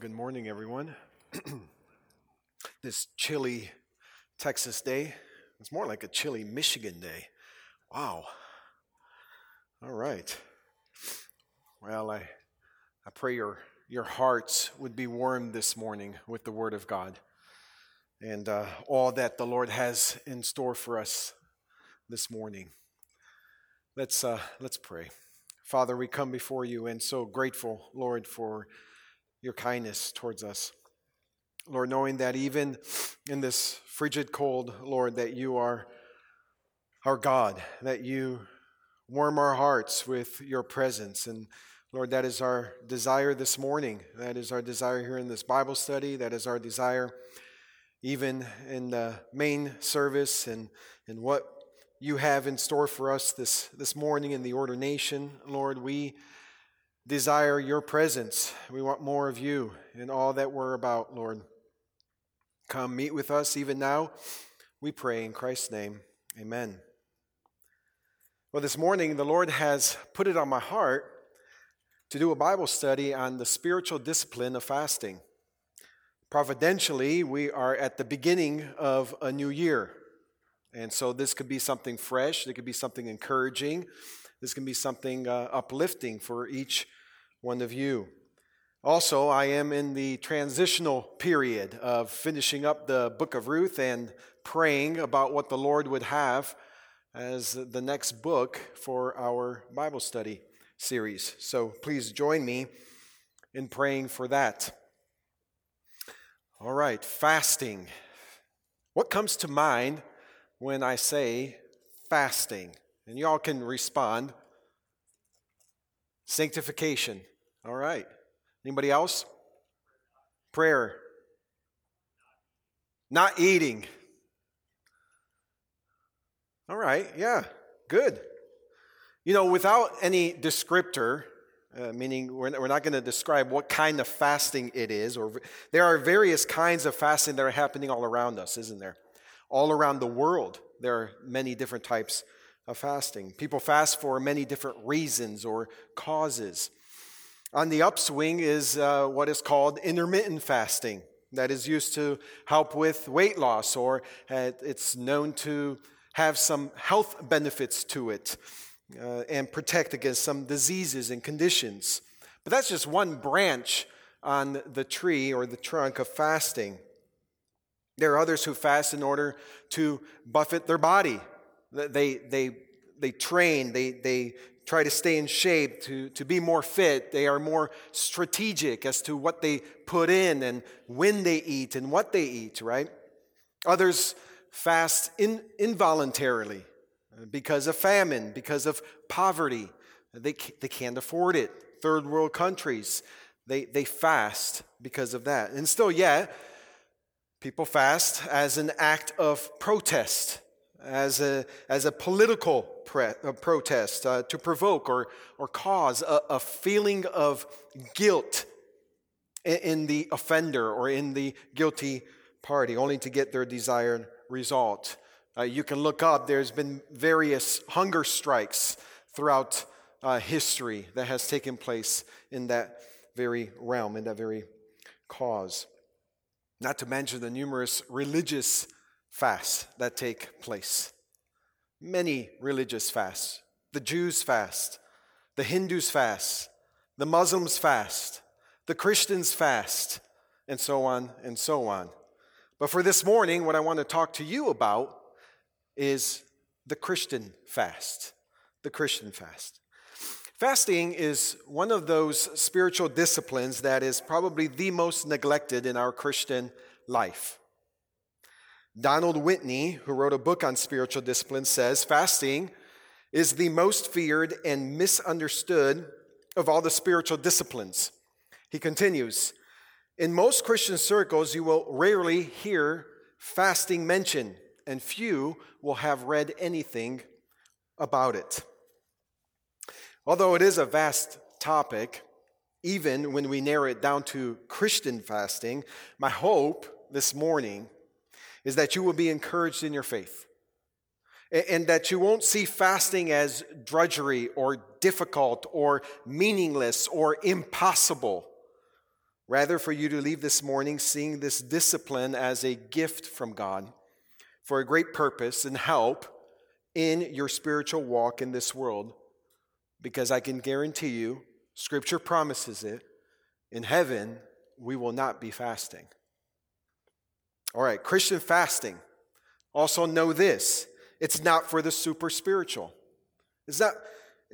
good morning, everyone. this chilly Texas day, it's more like a chilly Michigan day. Wow. All right. Well, I, I pray your, your hearts would be warmed this morning with the Word of God and uh, all that the Lord has in store for us this morning. Let's, uh, let's pray. Father, we come before you and so grateful, Lord, for your kindness towards us. Lord, knowing that even in this frigid cold, Lord, that you are our God, that you warm our hearts with your presence. And Lord, that is our desire this morning. That is our desire here in this Bible study. That is our desire even in the main service and, and what you have in store for us this, this morning in the ordination. Lord, we desire your presence. We want more of you in all that we're about, Lord. Come meet with us even now. We pray in Christ's name. Amen. Well, this morning, the Lord has put it on my heart to do a Bible study on the spiritual discipline of fasting. Providentially, we are at the beginning of a new year. And so this could be something fresh, it could be something encouraging, this can be something uh, uplifting for each one of you. Also, I am in the transitional period of finishing up the book of Ruth and praying about what the Lord would have as the next book for our Bible study series. So please join me in praying for that. All right, fasting. What comes to mind when I say fasting? And y'all can respond. Sanctification. All right. Anybody else? Prayer. Not eating. All right. Yeah. Good. You know, without any descriptor, uh, meaning we're, we're not going to describe what kind of fasting it is, or there are various kinds of fasting that are happening all around us, isn't there? All around the world, there are many different types of fasting. People fast for many different reasons or causes. On the upswing is uh, what is called intermittent fasting, that is used to help with weight loss, or uh, it's known to have some health benefits to it uh, and protect against some diseases and conditions. But that's just one branch on the tree or the trunk of fasting. There are others who fast in order to buffet their body. They, they, they train, they, they try to stay in shape, to, to be more fit. They are more strategic as to what they put in and when they eat and what they eat, right? Others fast in, involuntarily because of famine, because of poverty. They, they can't afford it. Third world countries, they, they fast because of that. And still, yeah, people fast as an act of protest as a, as a political pre- a protest uh, to provoke or, or cause a, a feeling of guilt in, in the offender or in the guilty party, only to get their desired result. Uh, you can look up, there's been various hunger strikes throughout uh, history that has taken place in that very realm, in that very cause. Not to mention the numerous religious fasts that take place. Many religious fasts. The Jews fast, the Hindus fast, the Muslims fast, the Christians fast, and so on and so on. But for this morning, what I want to talk to you about is the Christian fast. The Christian fast. Fasting is one of those spiritual disciplines that is probably the most neglected in our Christian life. Donald Whitney, who wrote a book on spiritual discipline, says fasting is the most feared and misunderstood of all the spiritual disciplines. He continues In most Christian circles, you will rarely hear fasting mentioned, and few will have read anything about it. Although it is a vast topic, even when we narrow it down to Christian fasting, my hope this morning is that you will be encouraged in your faith and that you won't see fasting as drudgery or difficult or meaningless or impossible. Rather, for you to leave this morning seeing this discipline as a gift from God for a great purpose and help in your spiritual walk in this world. Because I can guarantee you, Scripture promises it, in heaven, we will not be fasting. All right, Christian fasting. Also know this it's not for the super spiritual. It's not,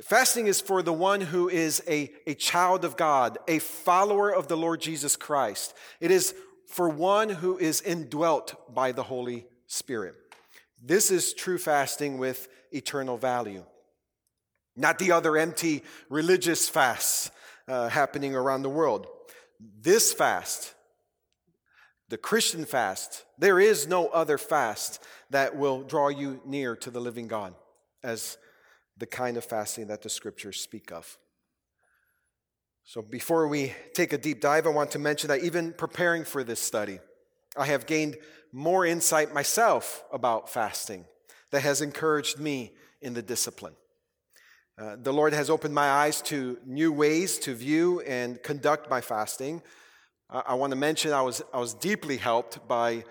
fasting is for the one who is a, a child of God, a follower of the Lord Jesus Christ. It is for one who is indwelt by the Holy Spirit. This is true fasting with eternal value. Not the other empty religious fasts uh, happening around the world. This fast, the Christian fast, there is no other fast that will draw you near to the living God as the kind of fasting that the scriptures speak of. So, before we take a deep dive, I want to mention that even preparing for this study, I have gained more insight myself about fasting that has encouraged me in the discipline. Uh, the Lord has opened my eyes to new ways to view and conduct my fasting. Uh, I want to mention I was, I was deeply helped by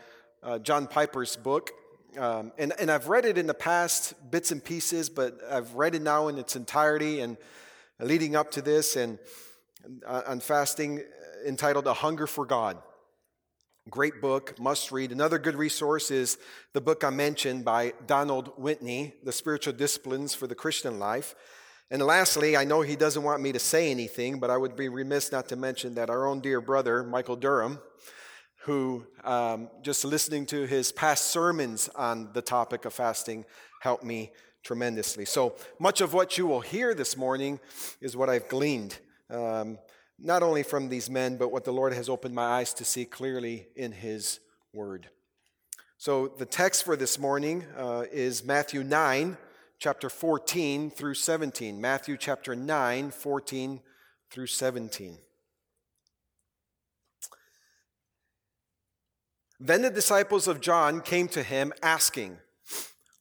uh, John Piper's book. Um, and, and I've read it in the past, bits and pieces, but I've read it now in its entirety and leading up to this and uh, on fasting entitled A Hunger for God. Great book, must read. Another good resource is the book I mentioned by Donald Whitney, The Spiritual Disciplines for the Christian Life. And lastly, I know he doesn't want me to say anything, but I would be remiss not to mention that our own dear brother, Michael Durham, who um, just listening to his past sermons on the topic of fasting helped me tremendously. So much of what you will hear this morning is what I've gleaned. Um, not only from these men, but what the Lord has opened my eyes to see clearly in His Word. So the text for this morning uh, is Matthew 9, chapter 14 through 17. Matthew chapter 9, 14 through 17. Then the disciples of John came to him asking,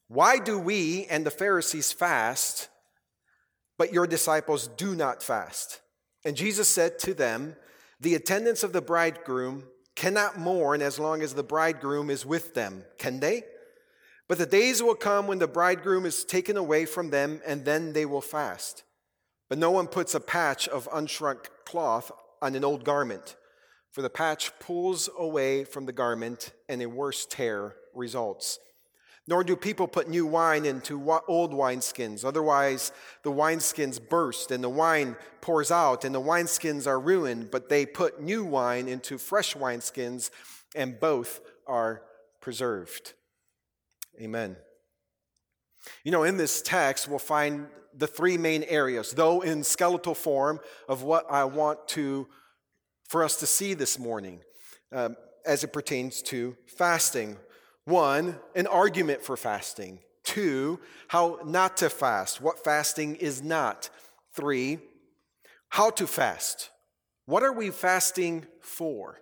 Why do we and the Pharisees fast, but your disciples do not fast? And Jesus said to them, The attendants of the bridegroom cannot mourn as long as the bridegroom is with them, can they? But the days will come when the bridegroom is taken away from them, and then they will fast. But no one puts a patch of unshrunk cloth on an old garment, for the patch pulls away from the garment, and a worse tear results. Nor do people put new wine into old wineskins. Otherwise, the wineskins burst and the wine pours out and the wineskins are ruined. But they put new wine into fresh wineskins and both are preserved. Amen. You know, in this text, we'll find the three main areas, though in skeletal form, of what I want to for us to see this morning um, as it pertains to fasting. One, an argument for fasting. Two, how not to fast, what fasting is not. Three, how to fast. What are we fasting for?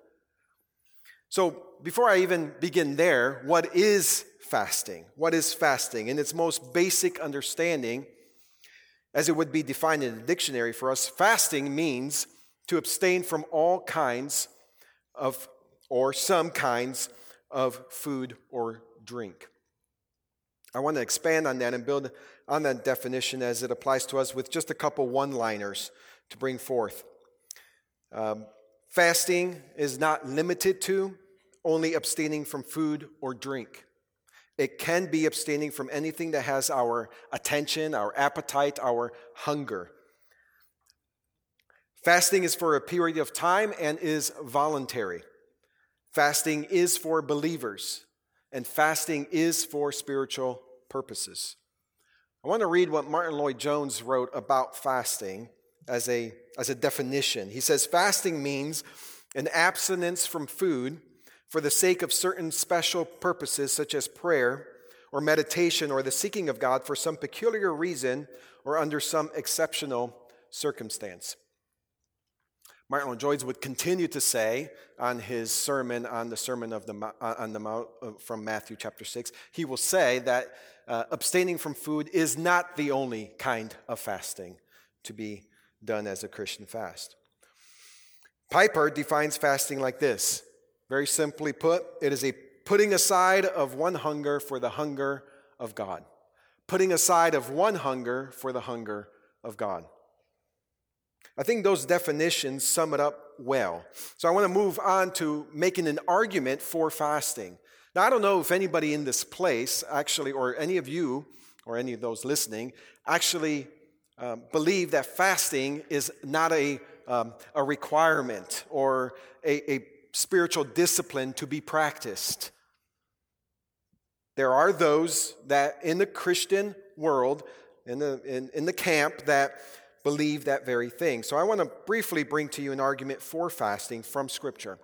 So, before I even begin there, what is fasting? What is fasting? In its most basic understanding, as it would be defined in the dictionary for us, fasting means to abstain from all kinds of, or some kinds of food or drink. I want to expand on that and build on that definition as it applies to us with just a couple one liners to bring forth. Um, fasting is not limited to only abstaining from food or drink. It can be abstaining from anything that has our attention, our appetite, our hunger. Fasting is for a period of time and is voluntary. Fasting is for believers, and fasting is for spiritual purposes. I want to read what Martyn Lloyd-Jones wrote about fasting as a, as a definition. He says, Fasting means an abstinence from food for the sake of certain special purposes, such as prayer or meditation or the seeking of God for some peculiar reason or under some exceptional circumstance. Martyn Lloyd-Jones would continue to say on his sermon on the Sermon of the, uh, on the Mount from Matthew chapter 6, he will say that uh, abstaining from food is not the only kind of fasting to be done as a Christian fast. Piper defines fasting like this very simply put, it is a putting aside of one hunger for the hunger of God. Putting aside of one hunger for the hunger of God. I think those definitions sum it up well. So I want to move on to making an argument for fasting. Now, I don't know if anybody in this place actually, or any of you, or any of those listening, actually um, believe that fasting is not a, um, a requirement or a, a spiritual discipline to be practiced. There are those that in the Christian world, in the, in, in the camp, that believe that very thing. So I want to briefly bring to you an argument for fasting from Scripture.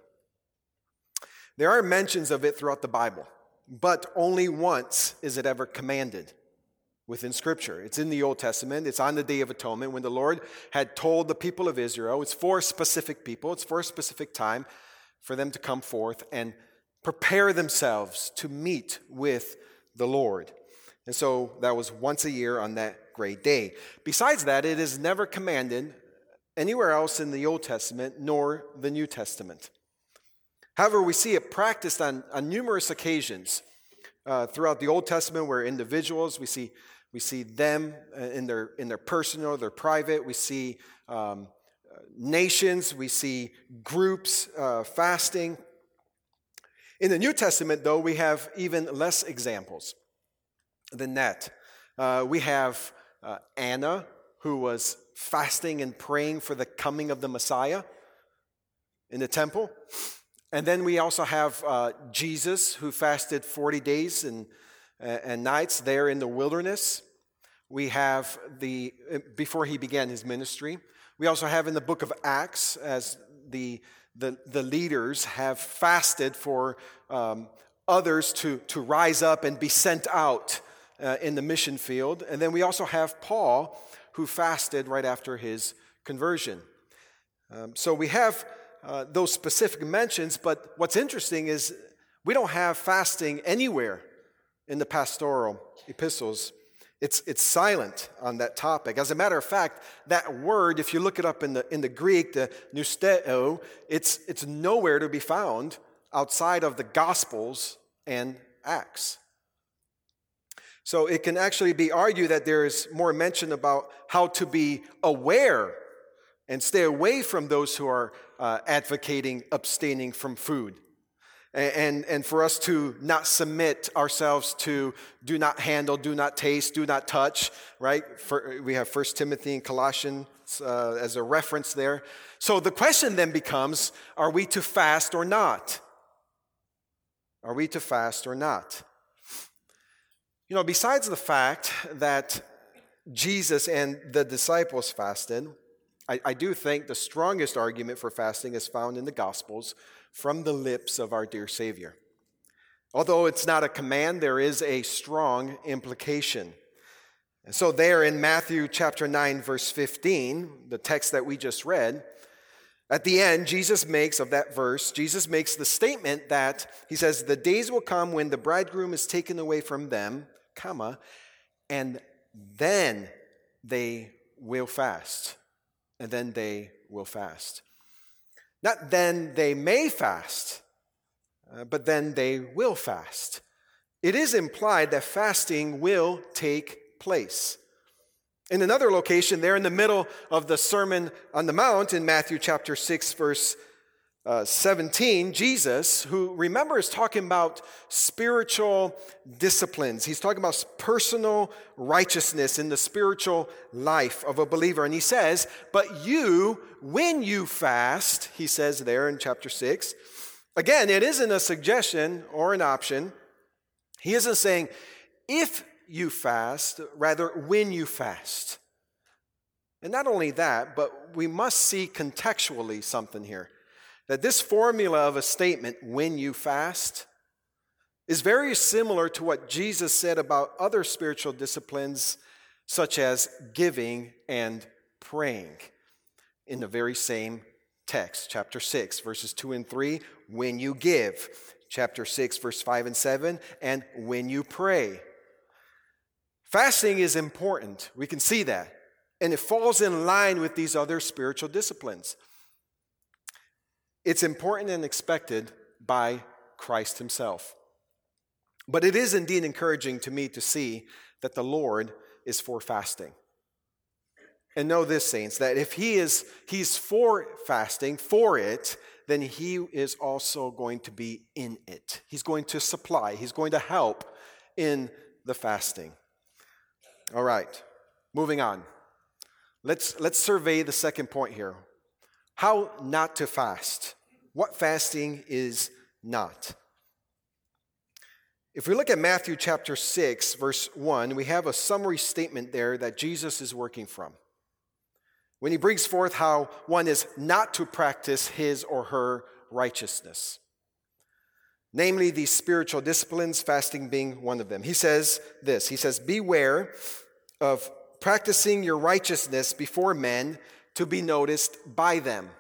There are mentions of it throughout the Bible, but only once is it ever commanded within Scripture. It's in the Old Testament, it's on the Day of Atonement when the Lord had told the people of Israel, it's for specific people, it's for a specific time for them to come forth and prepare themselves to meet with the Lord. And so that was once a year on that great day. Besides that, it is never commanded anywhere else in the Old Testament nor the New Testament. However, we see it practiced on, on numerous occasions uh, throughout the Old Testament where individuals, we see, we see them uh, in their, in their personal, their private, we see um, nations, we see groups uh, fasting. In the New Testament, though, we have even less examples than that. Uh, we have uh, Anna, who was fasting and praying for the coming of the Messiah in the temple. And then we also have uh, Jesus, who fasted 40 days and, and nights there in the wilderness. We have the, before he began his ministry. We also have in the book of Acts, as the, the, the leaders have fasted for um, others to, to rise up and be sent out uh, in the mission field. And then we also have Paul, who fasted right after his conversion. Um, so we have uh, those specific mentions, but what's interesting is we don't have fasting anywhere in the pastoral epistles. It's, it's silent on that topic. As a matter of fact, that word, if you look it up in the, in the Greek, the nesteuo, it's, it's nowhere to be found outside of the Gospels and Acts. So it can actually be argued that there is more mention about how to be aware and stay away from those who are uh, advocating abstaining from food and, and for us to not submit ourselves to do not handle, do not taste, do not touch, right? For, we have First Timothy and Colossians uh, as a reference there. So the question then becomes are we to fast or not? Are we to fast or not? You know, besides the fact that Jesus and the disciples fasted, I, I do think the strongest argument for fasting is found in the Gospels from the lips of our dear Savior. Although it's not a command, there is a strong implication. And so, there in Matthew chapter 9, verse 15, the text that we just read, at the end, Jesus makes of that verse, Jesus makes the statement that he says, The days will come when the bridegroom is taken away from them, comma, and then they will fast. And then they will fast. Not then they may fast, uh, but then they will fast. It is implied that fasting will take place. In another location, there in the middle of the Sermon on the Mount in Matthew chapter 6, verse uh, 17, Jesus, who remember is talking about spiritual disciplines. He's talking about personal righteousness in the spiritual life of a believer. And he says, But you, when you fast, he says there in chapter 6, again, it isn't a suggestion or an option. He isn't saying, if you fast, rather, when you fast. And not only that, but we must see contextually something here that this formula of a statement, when you fast, is very similar to what Jesus said about other spiritual disciplines, such as giving and praying, in the very same text, chapter 6, verses 2 and 3, when you give, chapter 6, verse 5 and 7, and when you pray. Fasting is important. We can see that. And it falls in line with these other spiritual disciplines. It's important and expected by Christ Himself. But it is indeed encouraging to me to see that the Lord is for fasting. And know this, saints, that if he is he's for fasting, for it, then he is also going to be in it. He's going to supply, he's going to help in the fasting. All right, moving on. Let's, let's survey the second point here. How not to fast. What fasting is not. If we look at Matthew chapter 6, verse 1, we have a summary statement there that Jesus is working from. When he brings forth how one is not to practice his or her righteousness, namely these spiritual disciplines, fasting being one of them. He says this He says, Beware of practicing your righteousness before men to be noticed by them.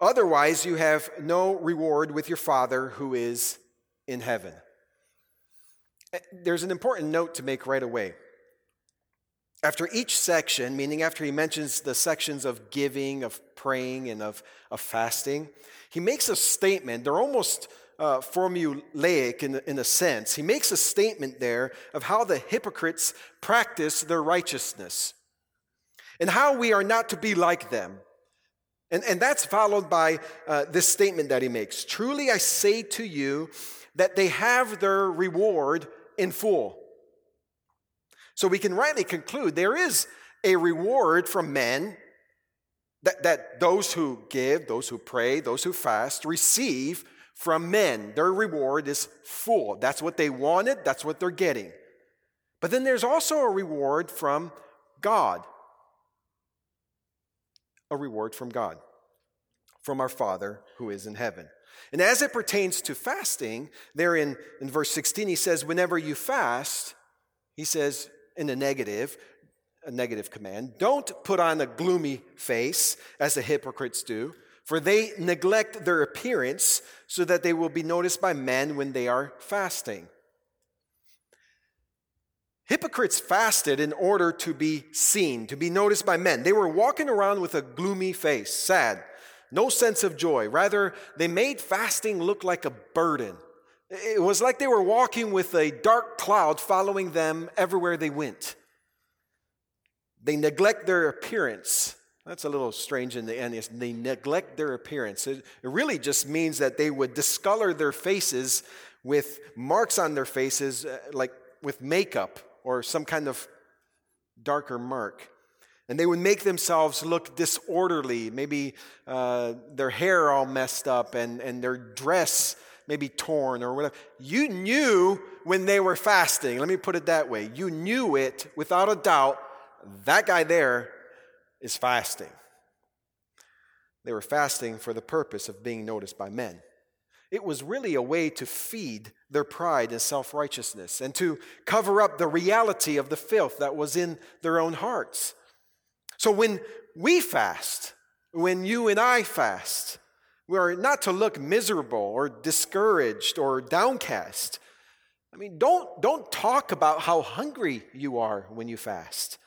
Otherwise, you have no reward with your Father who is in heaven. Eh, there's an important note to make right away. After each section, meaning after he mentions the sections of giving, of praying, and of, of fasting, he makes a statement. They're almost uh, formulaic in, in a sense. He makes a statement there of how the hypocrites practice their righteousness and how we are not to be like them. And, and that's followed by uh, this statement that he makes Truly I say to you that they have their reward in full. So we can rightly conclude there is a reward from men that, that those who give, those who pray, those who fast receive from men. Their reward is full. That's what they wanted, that's what they're getting. But then there's also a reward from God. A reward from God, from our Father who is in heaven. And as it pertains to fasting, there in, in verse 16, he says, Whenever you fast, he says in the negative, a negative command, don't put on a gloomy face as the hypocrites do, for they neglect their appearance so that they will be noticed by men when they are fasting. Hypocrites fasted in order to be seen, to be noticed by men. They were walking around with a gloomy face, sad, no sense of joy. Rather, they made fasting look like a burden. It was like they were walking with a dark cloud following them everywhere they went. They neglect their appearance that's a little strange in the end. They neglect their appearance. It, really just means that they would discolor their faces with marks on their faces, uh, like with makeup or some kind of darker mark. And they would make themselves look disorderly, maybe uh, their hair all messed up and, and their dress maybe torn or whatever. You knew when they were fasting. Let me put it that way. You knew it without a doubt. That guy there is fasting. They were fasting for the purpose of being noticed by men. It was really a way to feed their pride and self righteousness and to cover up the reality of the filth that was in their own hearts. So when we fast, when you and I fast, we are not to look miserable or discouraged or downcast. I mean, don't, don't talk about how hungry you are when you fast.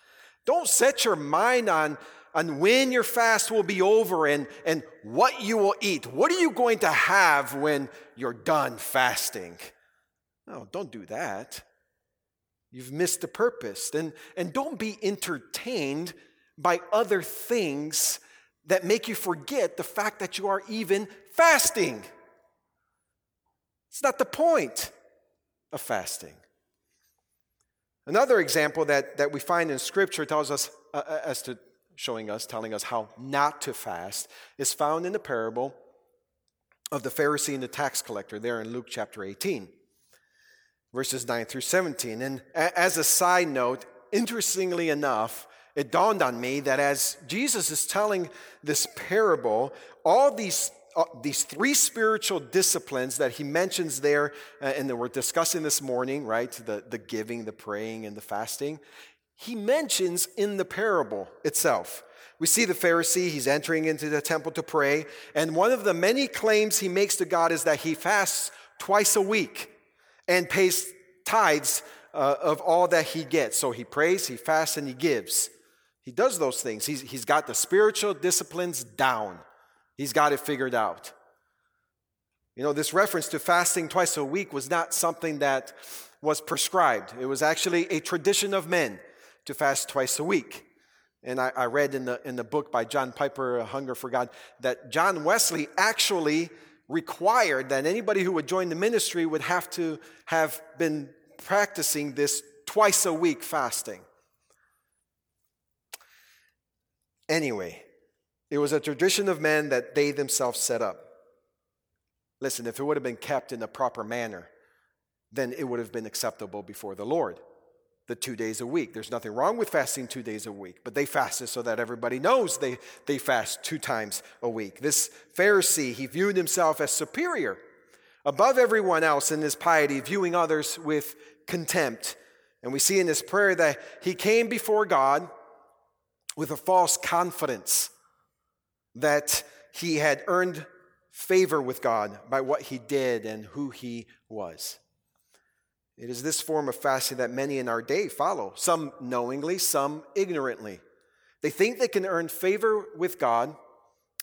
Don't set your mind on, on when your fast will be over and, and what you will eat. What are you going to have when you're done fasting? No, don't do that. You've missed the purpose. And, and don't be entertained by other things that make you forget the fact that you are even fasting. It's not the point of fasting. Another example that, that we find in Scripture tells us, uh, uh, as to showing us, telling us how not to fast, is found in the parable of the Pharisee and the tax collector there in Luke chapter 18, verses 9 through 17. And as a side note, interestingly enough, it dawned on me that as Jesus is telling this parable, all these uh, these three spiritual disciplines that he mentions there, uh, and that we're discussing this morning, right? The, the giving, the praying, and the fasting, he mentions in the parable itself. We see the Pharisee, he's entering into the temple to pray, and one of the many claims he makes to God is that he fasts twice a week and pays tithes uh, of all that he gets. So he prays, he fasts, and he gives. He does those things. He's, he's got the spiritual disciplines down. He's got it figured out. You know, this reference to fasting twice a week was not something that was prescribed. It was actually a tradition of men to fast twice a week. And I, I read in the, in the book by John Piper, Hunger for God, that John Wesley actually required that anybody who would join the ministry would have to have been practicing this twice a week fasting. Anyway, it was a tradition of men that they themselves set up. Listen, if it would have been kept in the proper manner, then it would have been acceptable before the Lord. The two days a week. There's nothing wrong with fasting two days a week, but they fasted so that everybody knows they, they fast two times a week. This Pharisee, he viewed himself as superior, above everyone else in his piety, viewing others with contempt. And we see in his prayer that he came before God with a false confidence that he had earned favor with God by what he did and who he was. It is this form of fasting that many in our day follow, some knowingly, some ignorantly. They think they can earn favor with God,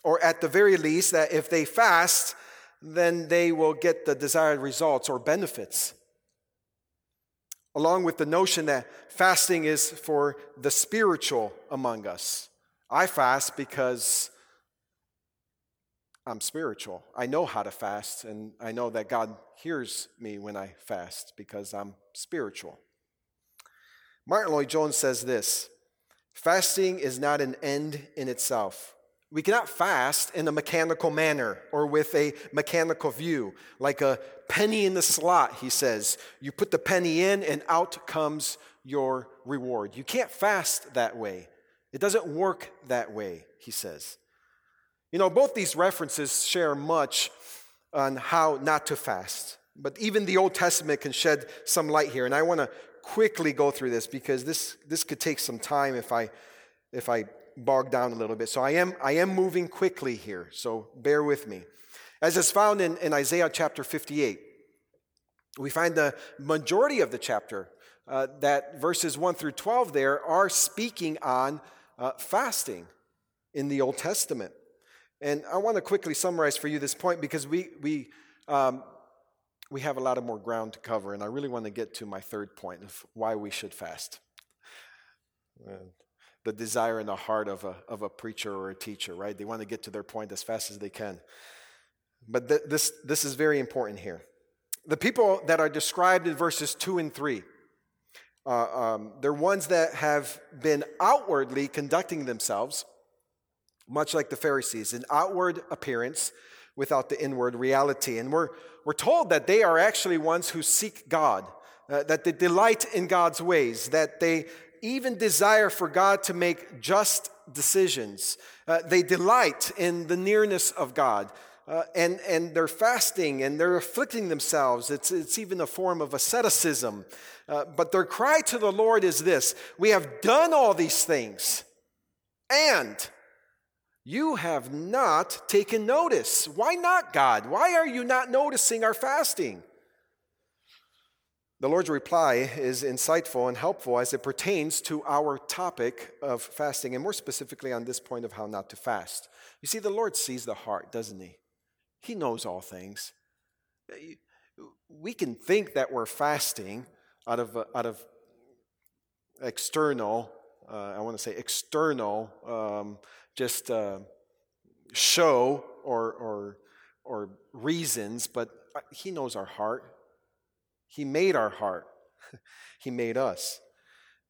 or at the very least, that if they fast, then they will get the desired results or benefits. Along with the notion that fasting is for the spiritual among us. I fast because I'm spiritual. I know how to fast, and I know that God hears me when I fast because I'm spiritual. Martyn Lloyd-Jones says this fasting is not an end in itself. We cannot fast in a mechanical manner or with a mechanical view, like a penny in the slot, he says. You put the penny in, and out comes your reward. You can't fast that way. It doesn't work that way, he says. You know, both these references share much on how not to fast, but even the Old Testament can shed some light here. And I want to quickly go through this because this, this could take some time if I, if I bog down a little bit. So I am, I am moving quickly here, so bear with me. As is found in, in Isaiah chapter 58, we find the majority of the chapter, uh, that verses 1 through 12 there, are speaking on uh, fasting in the Old Testament. And I want to quickly summarize for you this point because we, we, um, we have a lot of more ground to cover, and I really want to get to my third point of why we should fast. Uh, the desire in the heart of a, of a preacher or a teacher, right? They want to get to their point as fast as they can. But th- this, this is very important here. The people that are described in verses 2 and 3, uh, um, they're ones that have been outwardly conducting themselves much like the Pharisees, an outward appearance without the inward reality. And we're, we're told that they are actually ones who seek God, uh, that they delight in God's ways, that they even desire for God to make just decisions. Uh, they delight in the nearness of God. Uh, and, and they're fasting and they're afflicting themselves. It's, it's even a form of asceticism. Uh, but their cry to the Lord is this We have done all these things, and you have not taken notice. Why not, God? Why are you not noticing our fasting? The Lord's reply is insightful and helpful as it pertains to our topic of fasting, and more specifically on this point of how not to fast. You see, the Lord sees the heart, doesn't He? He knows all things. We can think that we're fasting out of, out of external, uh, I want to say external um, just uh, show or, or, or reasons, but uh, He knows our heart. He made our heart, He made us.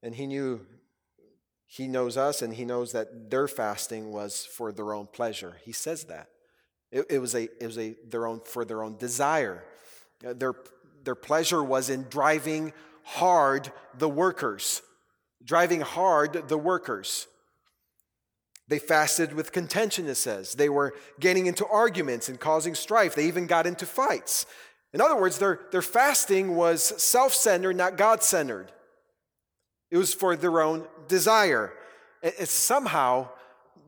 And He knew He knows us, and He knows that their fasting was for their own pleasure. He says that. It, it was, a, it was a, their own, for their own desire. Uh, their, their pleasure was in driving hard the workers, driving hard the workers. They fasted with contention, it says. They were getting into arguments and causing strife. They even got into fights. In other words, their, their fasting was self centered, not God centered. It was for their own desire. It, somehow,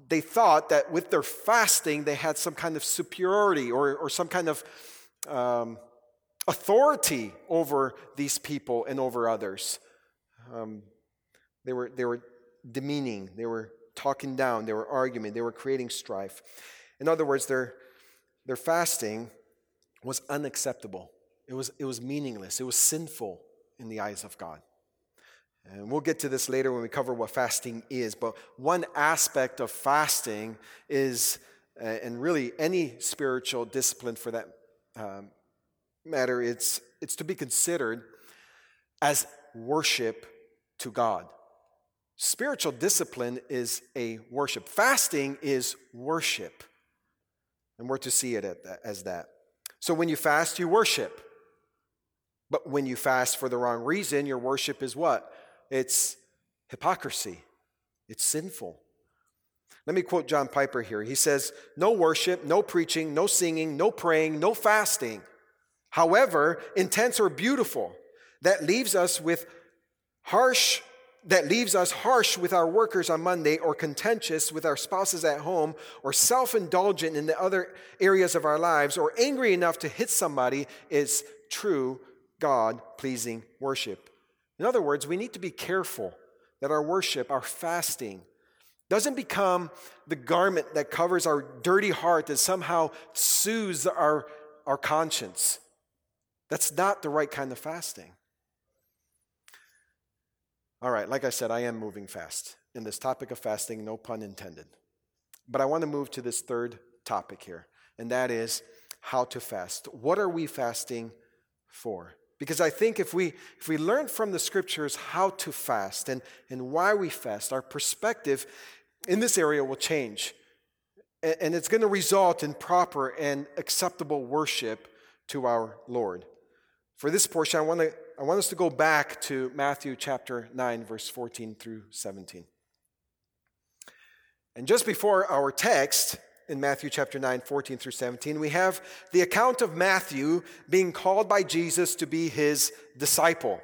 they thought that with their fasting, they had some kind of superiority or, or some kind of um, authority over these people and over others. Um, they, were, they were demeaning, they were talking down, they were arguing, they were creating strife. In other words, their, their fasting was unacceptable. It was, it was meaningless. It was sinful in the eyes of God. And we'll get to this later when we cover what fasting is. But one aspect of fasting is, uh, and really any spiritual discipline for that um, matter, it's, it's to be considered as worship to God. Spiritual discipline is a worship. Fasting is worship. And we're to see it as that. So when you fast, you worship. But when you fast for the wrong reason, your worship is what? It's hypocrisy, it's sinful. Let me quote John Piper here. He says, No worship, no preaching, no singing, no praying, no fasting. However, intense or beautiful, that leaves us with harsh that leaves us harsh with our workers on Monday, or contentious with our spouses at home, or self indulgent in the other areas of our lives, or angry enough to hit somebody is true God pleasing worship. In other words, we need to be careful that our worship, our fasting, doesn't become the garment that covers our dirty heart that somehow soothes our, our conscience. That's not the right kind of fasting. All right, like I said, I am moving fast in this topic of fasting, no pun intended. But I want to move to this third topic here, and that is how to fast. What are we fasting for? Because I think if we, if we learn from the scriptures how to fast and, and why we fast, our perspective in this area will change. And, and it's going to result in proper and acceptable worship to our Lord. For this portion, I want, to, I want us to go back to Matthew chapter 9, verse 14 through 17. And just before our text, in Matthew chapter 9, 14 through 17, we have the account of Matthew being called by Jesus to be his disciple.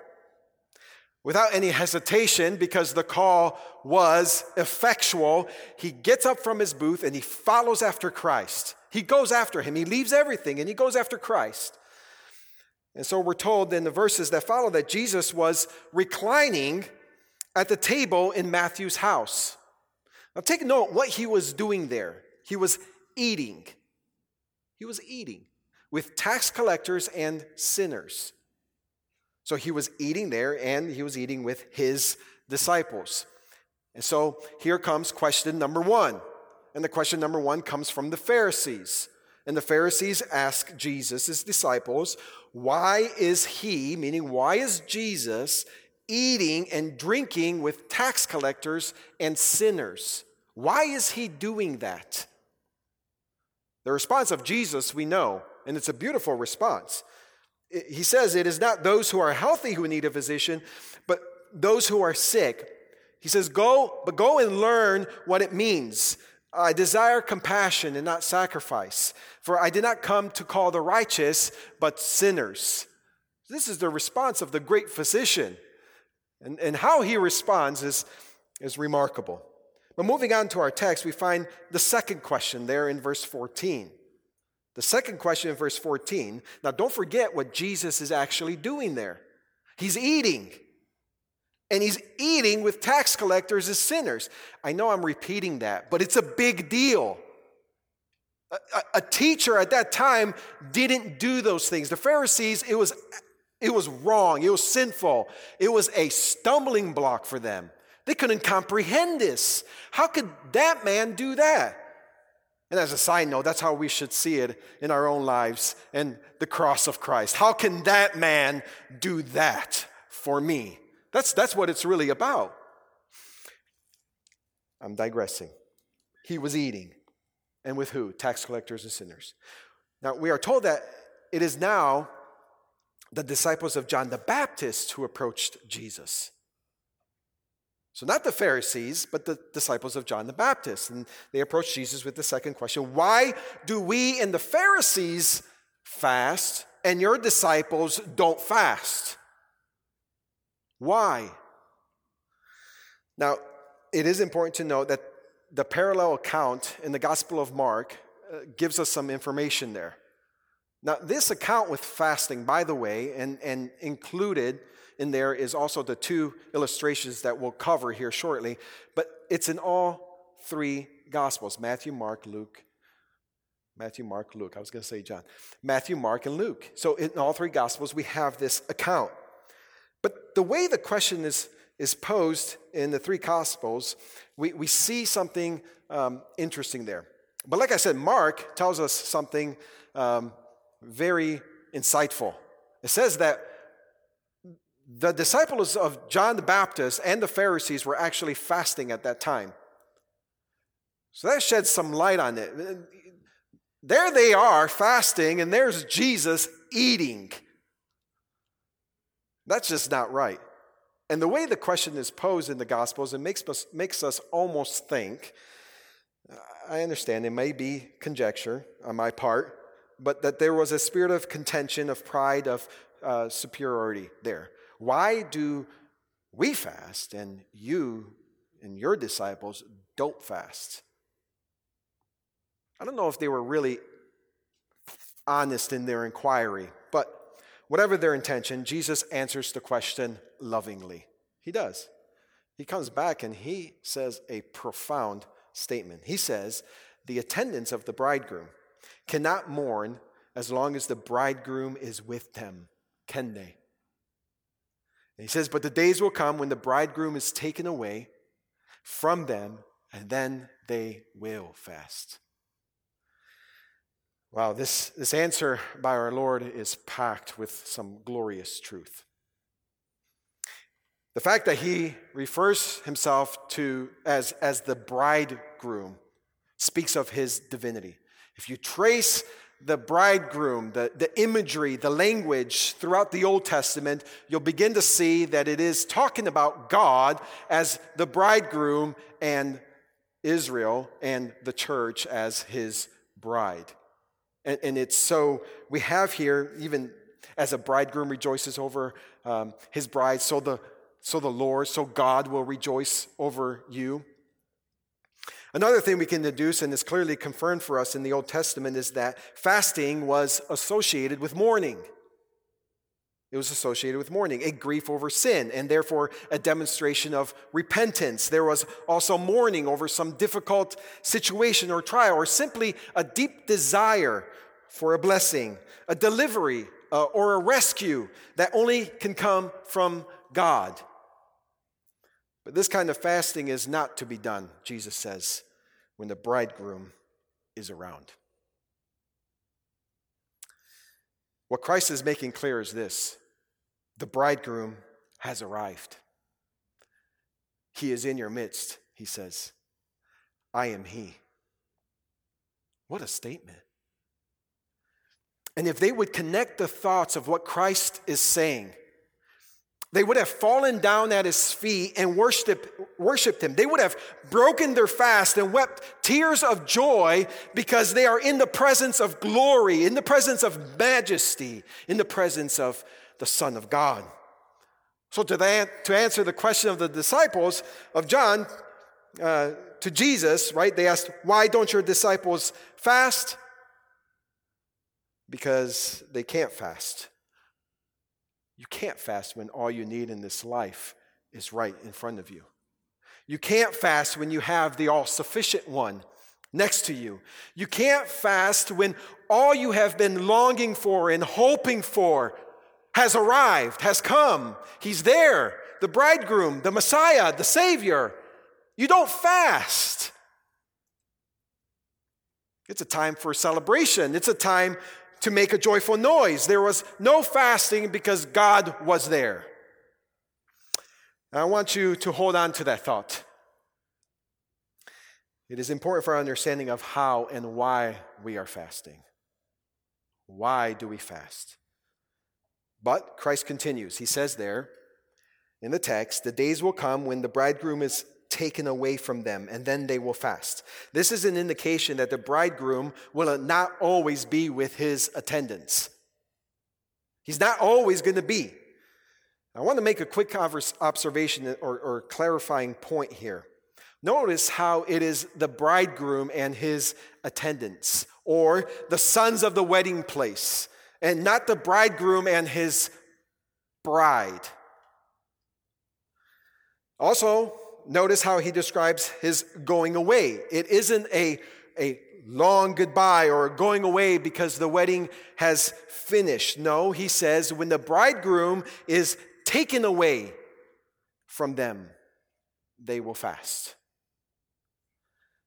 Without any hesitation, because the call was effectual, he gets up from his booth and he follows after Christ. He goes after him. He leaves everything and he goes after Christ. And so we're told in the verses that follow that Jesus was reclining at the table in Matthew's house. Now take note what he was doing there. He was eating. He was eating with tax collectors and sinners. So he was eating there and he was eating with his disciples. And so here comes question number one. And the question number one comes from the Pharisees. And the Pharisees ask Jesus, his disciples, why is he, meaning why is Jesus, eating and drinking with tax collectors and sinners? Why is he doing that? The response of Jesus, we know, and it's a beautiful response. He says, It is not those who are healthy who need a physician, but those who are sick. He says, Go, but go and learn what it means. I desire compassion and not sacrifice, for I did not come to call the righteous, but sinners. This is the response of the great physician. And, and how he responds is, is remarkable. But moving on to our text, we find the second question there in verse 14. The second question in verse 14. Now, don't forget what Jesus is actually doing there. He's eating, and he's eating with tax collectors as sinners. I know I'm repeating that, but it's a big deal. A, a, a teacher at that time didn't do those things. The Pharisees, it was, it was wrong, it was sinful, it was a stumbling block for them. They couldn't comprehend this. How could that man do that? And as a side note, that's how we should see it in our own lives and the cross of Christ. How can that man do that for me? That's, that's what it's really about. I'm digressing. He was eating. And with who? Tax collectors and sinners. Now, we are told that it is now the disciples of John the Baptist who approached Jesus. So, not the Pharisees, but the disciples of John the Baptist. And they approached Jesus with the second question Why do we and the Pharisees fast and your disciples don't fast? Why? Now, it is important to note that the parallel account in the Gospel of Mark uh, gives us some information there. Now, this account with fasting, by the way, and, and included in there is also the two illustrations that we'll cover here shortly, but it's in all three Gospels Matthew, Mark, Luke, Matthew, Mark, Luke. I was going to say John. Matthew, Mark, and Luke. So in all three Gospels, we have this account. But the way the question is, is posed in the three Gospels, we, we see something um, interesting there. But like I said, Mark tells us something um, very insightful. It says that the disciples of John the Baptist and the Pharisees were actually fasting at that time. So that sheds some light on it. There they are fasting, and there's Jesus eating. That's just not right. And the way the question is posed in the Gospels, it makes us, makes us almost think I understand it may be conjecture on my part, but that there was a spirit of contention, of pride, of uh, superiority there. Why do we fast and you and your disciples don't fast? I don't know if they were really honest in their inquiry, but whatever their intention, Jesus answers the question lovingly. He does. He comes back and he says a profound statement. He says, The attendants of the bridegroom cannot mourn as long as the bridegroom is with them, can they? And he says, But the days will come when the bridegroom is taken away from them, and then they will fast. Wow, this, this answer by our Lord is packed with some glorious truth. The fact that he refers himself to as, as the bridegroom speaks of his divinity. If you trace the bridegroom, the, the imagery, the language throughout the Old Testament, you'll begin to see that it is talking about God as the bridegroom and Israel and the church as his bride. And, and it's so, we have here, even as a bridegroom rejoices over um, his bride, so the, so the Lord, so God will rejoice over you. Another thing we can deduce, and is clearly confirmed for us in the Old Testament, is that fasting was associated with mourning. It was associated with mourning, a grief over sin, and therefore a demonstration of repentance. There was also mourning over some difficult situation or trial, or simply a deep desire for a blessing, a delivery, uh, or a rescue that only can come from God. But this kind of fasting is not to be done, Jesus says, when the bridegroom is around. What Christ is making clear is this the bridegroom has arrived. He is in your midst, he says. I am he. What a statement. And if they would connect the thoughts of what Christ is saying, they would have fallen down at his feet and worshiped, worshiped him. They would have broken their fast and wept tears of joy because they are in the presence of glory, in the presence of majesty, in the presence of the Son of God. So, to, that, to answer the question of the disciples of John uh, to Jesus, right, they asked, Why don't your disciples fast? Because they can't fast. You can't fast when all you need in this life is right in front of you. You can't fast when you have the all sufficient one next to you. You can't fast when all you have been longing for and hoping for has arrived, has come. He's there, the bridegroom, the Messiah, the Savior. You don't fast. It's a time for celebration. It's a time to make a joyful noise. There was no fasting because God was there. I want you to hold on to that thought. It is important for our understanding of how and why we are fasting. Why do we fast? But Christ continues. He says there in the text, the days will come when the bridegroom is taken away from them, and then they will fast. This is an indication that the bridegroom will not always be with his attendants. He's not always going to be. I want to make a quick observation or, or clarifying point here. Notice how it is the bridegroom and his attendants, or the sons of the wedding place, and not the bridegroom and his bride. Also, notice how he describes his going away. It isn't a, a long goodbye or going away because the wedding has finished. No, he says, when the bridegroom is taken away from them, they will fast.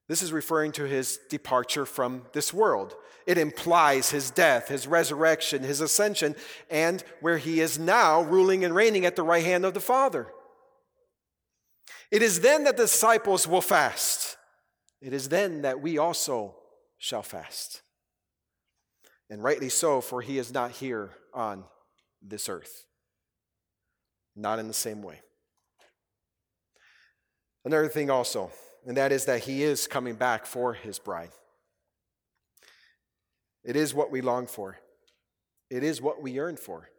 This is referring to his departure from this world. It implies his death, his resurrection, his ascension, and where he is now ruling and reigning at the right hand of the Father. It is then that the disciples will fast. It is then that we also shall fast. And rightly so, for he is not here on this earth. Not in the same way. Another thing also, and that is that he is coming back for his bride. It is what we long for, it is what we yearn for,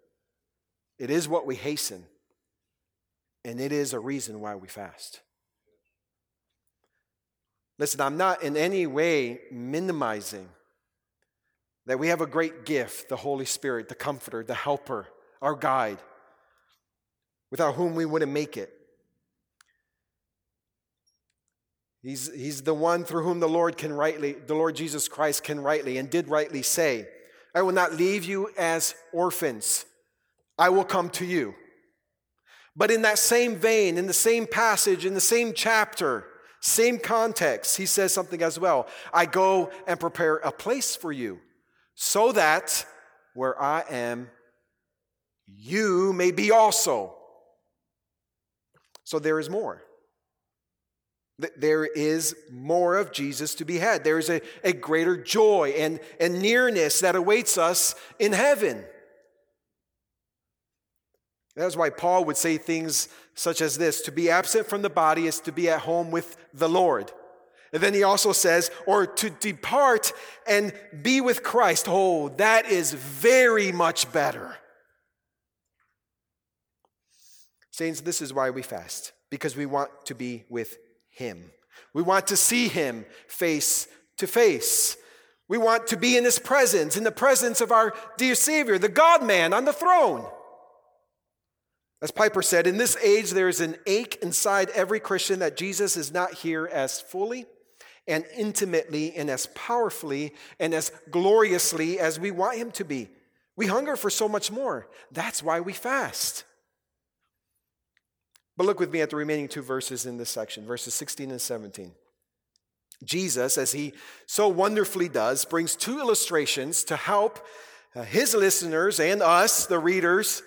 it is what we hasten, and it is a reason why we fast. Listen, I'm not in any way minimizing that we have a great gift, the Holy Spirit, the Comforter, the Helper, our guide, without whom we wouldn't make it. He's, he's the one through whom the Lord can rightly, the Lord Jesus Christ can rightly and did rightly say, I will not leave you as orphans. I will come to you. But in that same vein, in the same passage, in the same chapter, same context, he says something as well. I go and prepare a place for you so that where I am, you may be also. So there is more. There is more of Jesus to be had. There is a, a greater joy and, and nearness that awaits us in heaven. That's why Paul would say things such as this to be absent from the body is to be at home with the Lord. And then he also says, or to depart and be with Christ. Oh, that is very much better. Saints, this is why we fast, because we want to be with him. We want to see him face to face. We want to be in his presence, in the presence of our dear Savior, the God man on the throne. As Piper said, in this age there is an ache inside every Christian that Jesus is not here as fully and intimately and as powerfully and as gloriously as we want him to be. We hunger for so much more. That's why we fast. But look with me at the remaining two verses in this section, verses 16 and 17. Jesus, as he so wonderfully does, brings two illustrations to help uh, his listeners and us, the readers,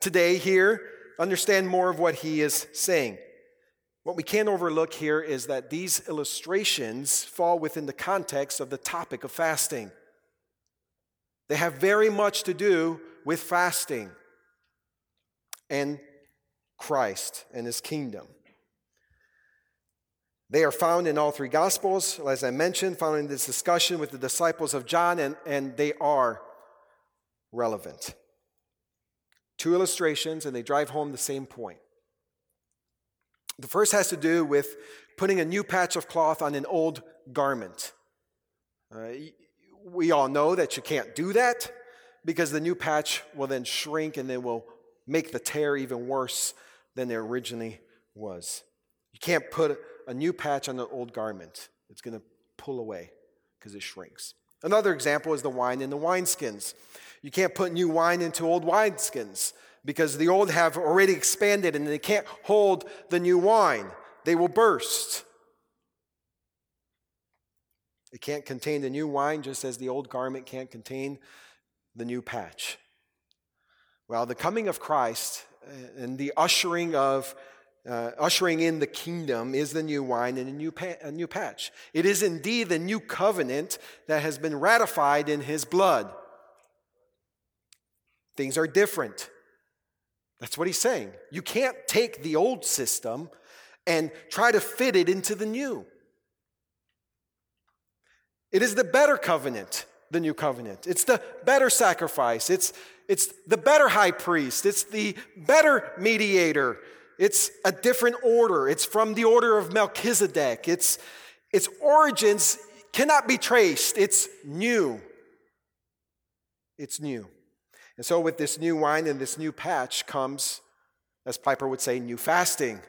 today here understand more of what he is saying. What we can't overlook here is that these illustrations fall within the context of the topic of fasting. They have very much to do with fasting and Christ and his kingdom. They are found in all three Gospels, as I mentioned, found in this discussion with the disciples of John, and, and they are relevant. Two illustrations, and they drive home the same point. The first has to do with putting a new patch of cloth on an old garment. Uh, we all know that you can't do that because the new patch will then shrink and then will make the tear even worse than it originally was. You can't put a new patch on an old garment, it's going to pull away because it shrinks. Another example is the wine in the wineskins. You can't put new wine into old wineskins because the old have already expanded and they can't hold the new wine. They will burst. It can't contain the new wine just as the old garment can't contain the new patch. Well, the coming of Christ and the ushering of uh, ushering in the kingdom is the new wine and a new, pa- a new patch. It is indeed the new covenant that has been ratified in his blood. Things are different. That's what he's saying. You can't take the old system and try to fit it into the new. It is the better covenant, the new covenant. It's the better sacrifice. It's, it's the better high priest. It's the better mediator. It's a different order. It's from the order of Melchizedek. It's, its origins cannot be traced. It's new. It's new. And so, with this new wine and this new patch comes, as Piper would say, new fasting.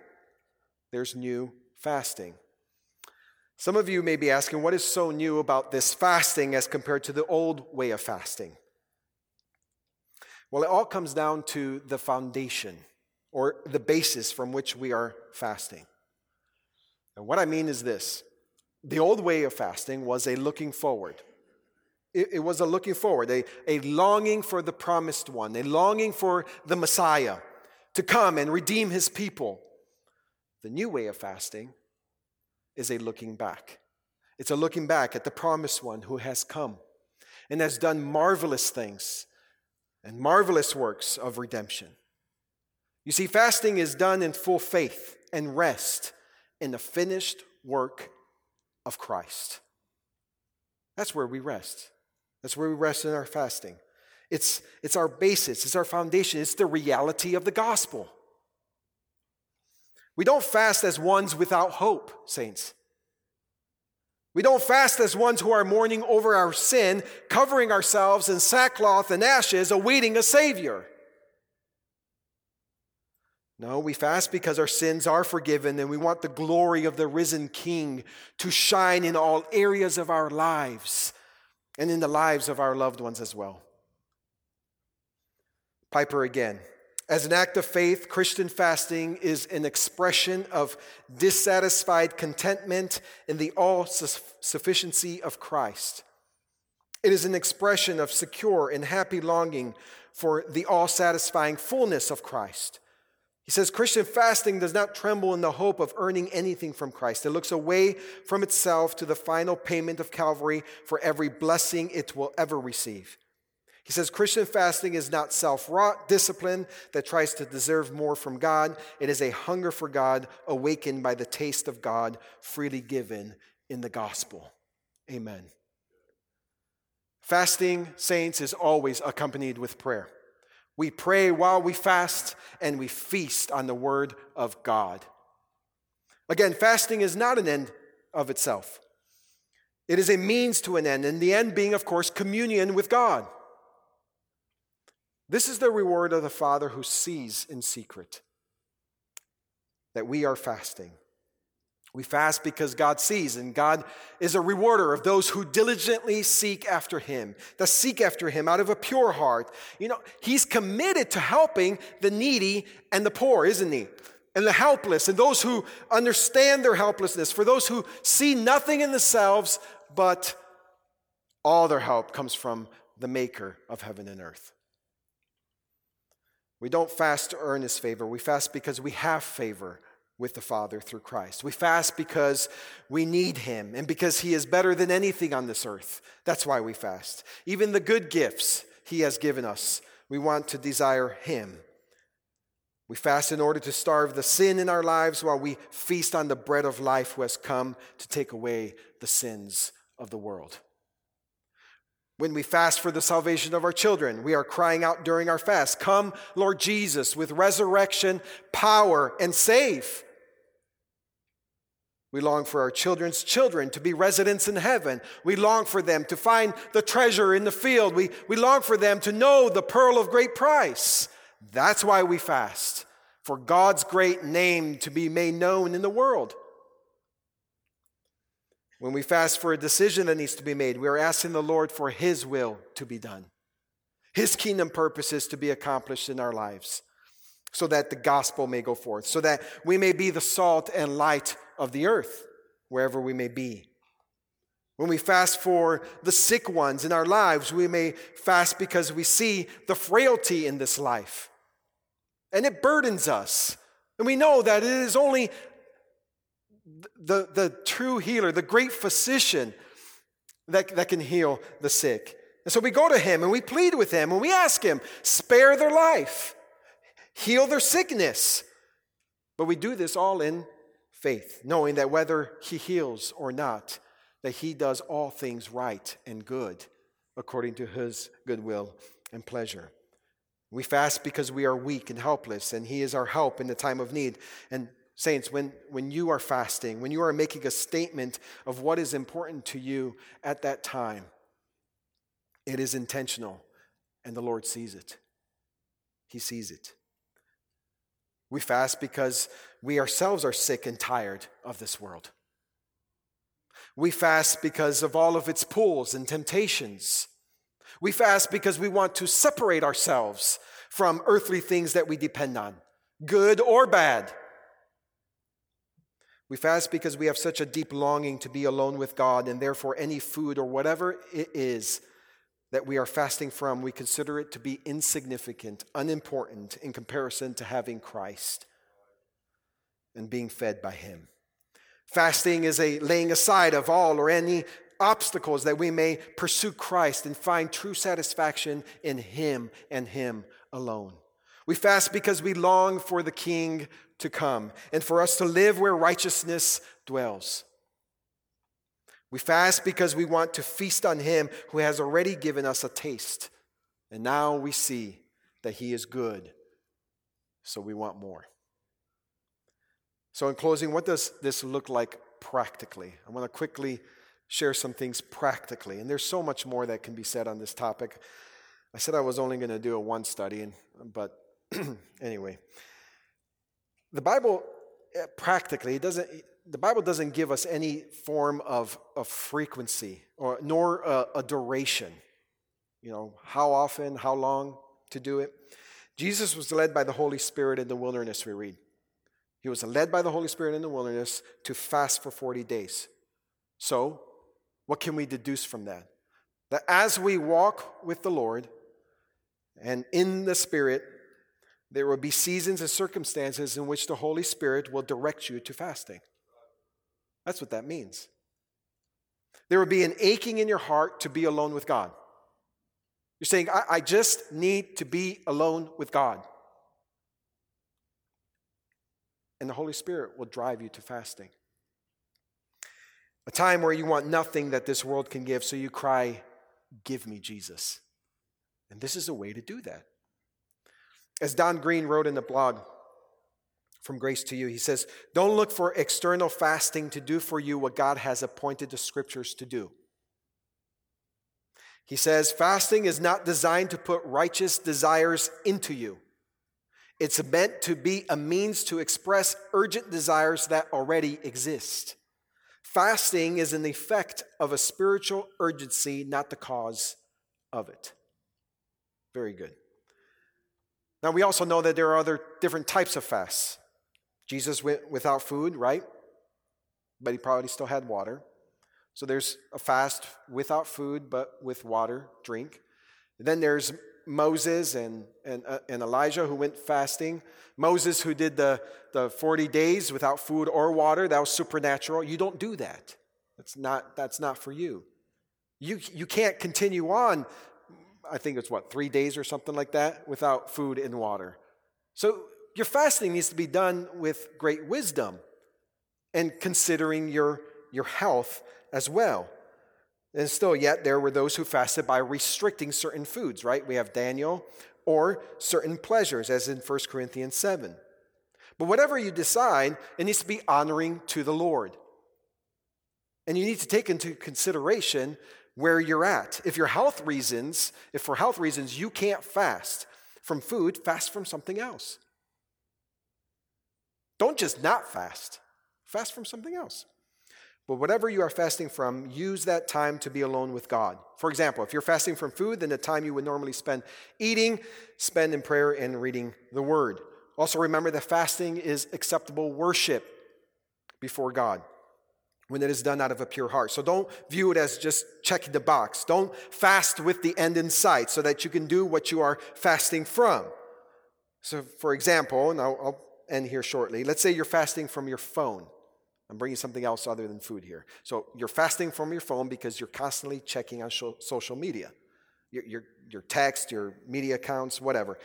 There's new fasting. Some of you may be asking, what is so new about this fasting as compared to the old way of fasting? Well, it all comes down to the foundation or the basis from which we are fasting. And what I mean is this the old way of fasting was a looking forward. It, was a looking forward, a, a longing for the promised one, a longing for the Messiah to come and redeem his people. The new way of fasting is a looking back. It's a looking back at the promised one who has come and has done marvelous things and marvelous works of redemption. You see, fasting is done in full faith and rest in the finished work of Christ. That's where we rest. That's where we rest in our fasting. It's, it's our basis, it's our foundation, it's the reality of the gospel. We don't fast as ones without hope, saints. We don't fast as ones who are mourning over our sin, covering ourselves in sackcloth and ashes, awaiting a Savior. No, we fast because our sins are forgiven and we want the glory of the risen King to shine in all areas of our lives and in the lives of our loved ones as well. Piper again. As an act of faith, Christian fasting is an expression of dissatisfied contentment in the all sufficiency of Christ. It is an expression of secure and happy longing for the all satisfying fullness of Christ. He says Christian fasting does not tremble in the hope of earning anything from Christ. It looks away from itself to the final payment of Calvary for every blessing it will ever receive. He says Christian fasting is not self wrought discipline that tries to deserve more from God. It is a hunger for God awakened by the taste of God freely given in the gospel. Amen. Fasting, saints, is always accompanied with prayer. We pray while we fast and we feast on the word of God. Again, fasting is not an end of itself. It is a means to an end, and the end being, of course, communion with God. This is the reward of the Father who sees in secret that we are fasting. We fast because God sees, and God is a rewarder of those who diligently seek after Him, that seek after Him out of a pure heart. You know, He's committed to helping the needy and the poor, isn't He? And the helpless, and those who understand their helplessness, for those who see nothing in themselves, but all their help comes from the Maker of heaven and earth. We don't fast to earn his favor. We fast because we have favor with the Father through Christ. We fast because we need him and because he is better than anything on this earth. That's why we fast. Even the good gifts he has given us, we want to desire him. We fast in order to starve the sin in our lives while we feast on the bread of life who has come to take away the sins of the world. When we fast for the salvation of our children, we are crying out during our fast, Come, Lord Jesus, with resurrection, power, and save. We long for our children's children to be residents in heaven. We long for them to find the treasure in the field. We, we long for them to know the pearl of great price. That's why we fast, for God's great name to be made known in the world. When we fast for a decision that needs to be made, we are asking the Lord for His will to be done, His kingdom purposes to be accomplished in our lives, so that the gospel may go forth, so that we may be the salt and light of the earth, wherever we may be. When we fast for the sick ones in our lives, we may fast because we see the frailty in this life. And it burdens us. And we know that it is only the, the true healer, the great physician that, that can heal the sick. And so we go to him and we plead with him and we ask him, spare their life, heal their sickness. But we do this all in faith, knowing that whether he heals or not, that he does all things right and good according to his goodwill and pleasure. We fast because we are weak and helpless, and he is our help in the time of need. And Saints, when, when you are fasting, when you are making a statement of what is important to you at that time, it is intentional, and the Lord sees it. He sees it. We fast because we ourselves are sick and tired of this world. We fast because of all of its pulls and temptations. We fast because we want to separate ourselves from earthly things that we depend on, good or bad. We fast because we have such a deep longing to be alone with God, and therefore, any food or whatever it is that we are fasting from, we consider it to be insignificant, unimportant in comparison to having Christ and being fed by Him. Fasting is a laying aside of all or any obstacles that we may pursue Christ and find true satisfaction in Him and Him alone. We fast because we long for the King to come and for us to live where righteousness dwells. We fast because we want to feast on Him who has already given us a taste. And now we see that He is good, so we want more. So, in closing, what does this look like practically? I want to quickly share some things practically. And there's so much more that can be said on this topic. I said I was only going to do a one study, and, but anyway. The Bible, eh, practically, doesn't, the Bible doesn't give us any form of, of frequency or nor a, a duration. You know, how often, how long to do it. Jesus was led by the Holy Spirit in the wilderness, we read. He was led by the Holy Spirit in the wilderness to fast for 40 days. So, what can we deduce from that? That as we walk with the Lord and in the Spirit, there will be seasons and circumstances in which the Holy Spirit will direct you to fasting. That's what that means. There will be an aching in your heart to be alone with God. You're saying, I, I just need to be alone with God. and the Holy Spirit will drive you to fasting. A time where you want nothing that this world can give, so you cry, Give me Jesus. And this is a way to do that. As Don Green wrote in the blog from Grace to You, he says, Don't look for external fasting to do for you what God has appointed the scriptures to do. He says, Fasting is not designed to put righteous desires into you. It's meant to be a means to express urgent desires that already exist. Fasting is an effect of a spiritual urgency, not the cause of it. Very good. Now, we also know that there are other different types of fasts. Jesus went without food, right? But he probably still had water. So there's a fast without food, but with water, drink. And then there's Moses and, and, uh, and Elijah who went fasting. Moses who did the, the 40 days without food or water, that was supernatural. You don't do that. That's not, that's not for you. you. You can't continue on, I think it's what, three days or something like that, without food and water. So your fasting needs to be done with great wisdom and considering your, your health as well. And still, yet, there were those who fasted by restricting certain foods, right? We have Daniel, or certain pleasures, as in 1 Corinthians 7. But whatever you decide, it needs to be honoring to the Lord. And you need to take into consideration where you're at. If your health reasons, if for health reasons you can't fast from food, fast from something else. Don't just not fast, fast from something else. But whatever you are fasting from, use that time to be alone with God. For example, if you're fasting from food, then the time you would normally spend eating, spend in prayer and reading the word. Also, remember that fasting is acceptable worship before God when it is done out of a pure heart. So don't view it as just checking the box. Don't fast with the end in sight so that you can do what you are fasting from. So, for example, and I'll, I'll end here shortly, let's say you're fasting from your phone. I'm bringing something else other than food here. So you're fasting from your phone because you're constantly checking on social media, your, your, your text, your media accounts, whatever.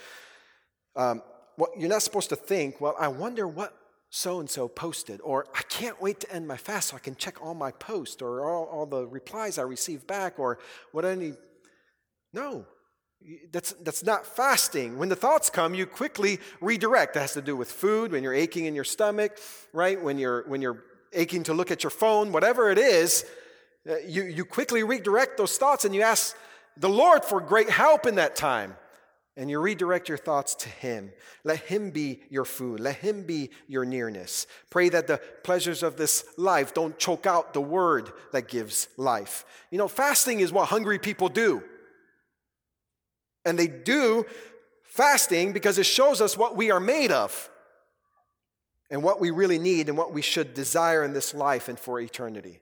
Um, well, you're not supposed to think, well, I wonder what so and so posted, or I can't wait to end my fast so I can check all my posts or all, all the replies I receive back or what I need. No, that's, that's not fasting. When the thoughts come, you quickly redirect. That has to do with food, when you're aching in your stomach, right? When you're, when you're aching to look at your phone, whatever it is, uh, you, you quickly redirect those thoughts and you ask the Lord for great help in that time. And you redirect your thoughts to Him. Let Him be your food. Let Him be your nearness. Pray that the pleasures of this life don't choke out the word that gives life. You know, fasting is what hungry people do. And they do fasting because it shows us what we are made of and what we really need and what we should desire in this life and for eternity.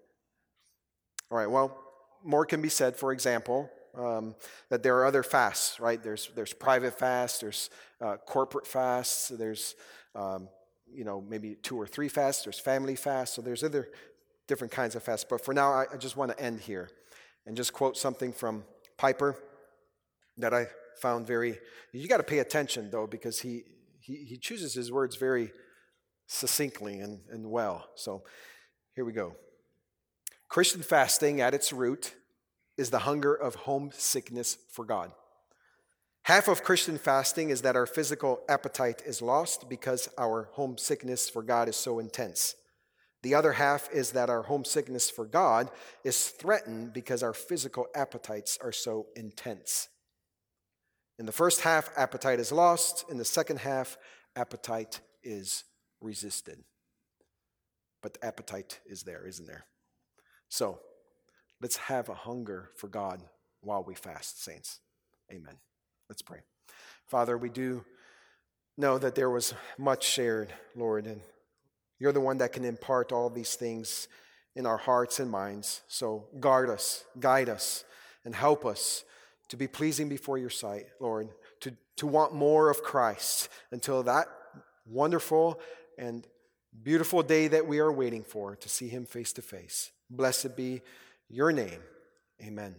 All right, well, more can be said. For example, um, that there are other fasts, right? There's, there's private fasts, there's uh, corporate fasts, there's, um, you know, maybe two or three fasts, there's family fasts, so there's other different kinds of fasts. But for now, I, I just want to end here and just quote something from Piper that I found very, you got to pay attention though, because he, he, he chooses his words very succinctly and, and well. So here we go. Christian fasting at its root is the hunger of homesickness for God. Half of Christian fasting is that our physical appetite is lost because our homesickness for God is so intense. The other half is that our homesickness for God is threatened because our physical appetites are so intense. In the first half, appetite is lost. In the second half, appetite is resisted. But the appetite is there, isn't there? So, Let's have a hunger for God while we fast, saints. Amen. Let's pray. Father, we do know that there was much shared, Lord, and you're the one that can impart all these things in our hearts and minds. So guard us, guide us, and help us to be pleasing before your sight, Lord, to, to want more of Christ until that wonderful and beautiful day that we are waiting for to see him face to face. Blessed be your name. Amen.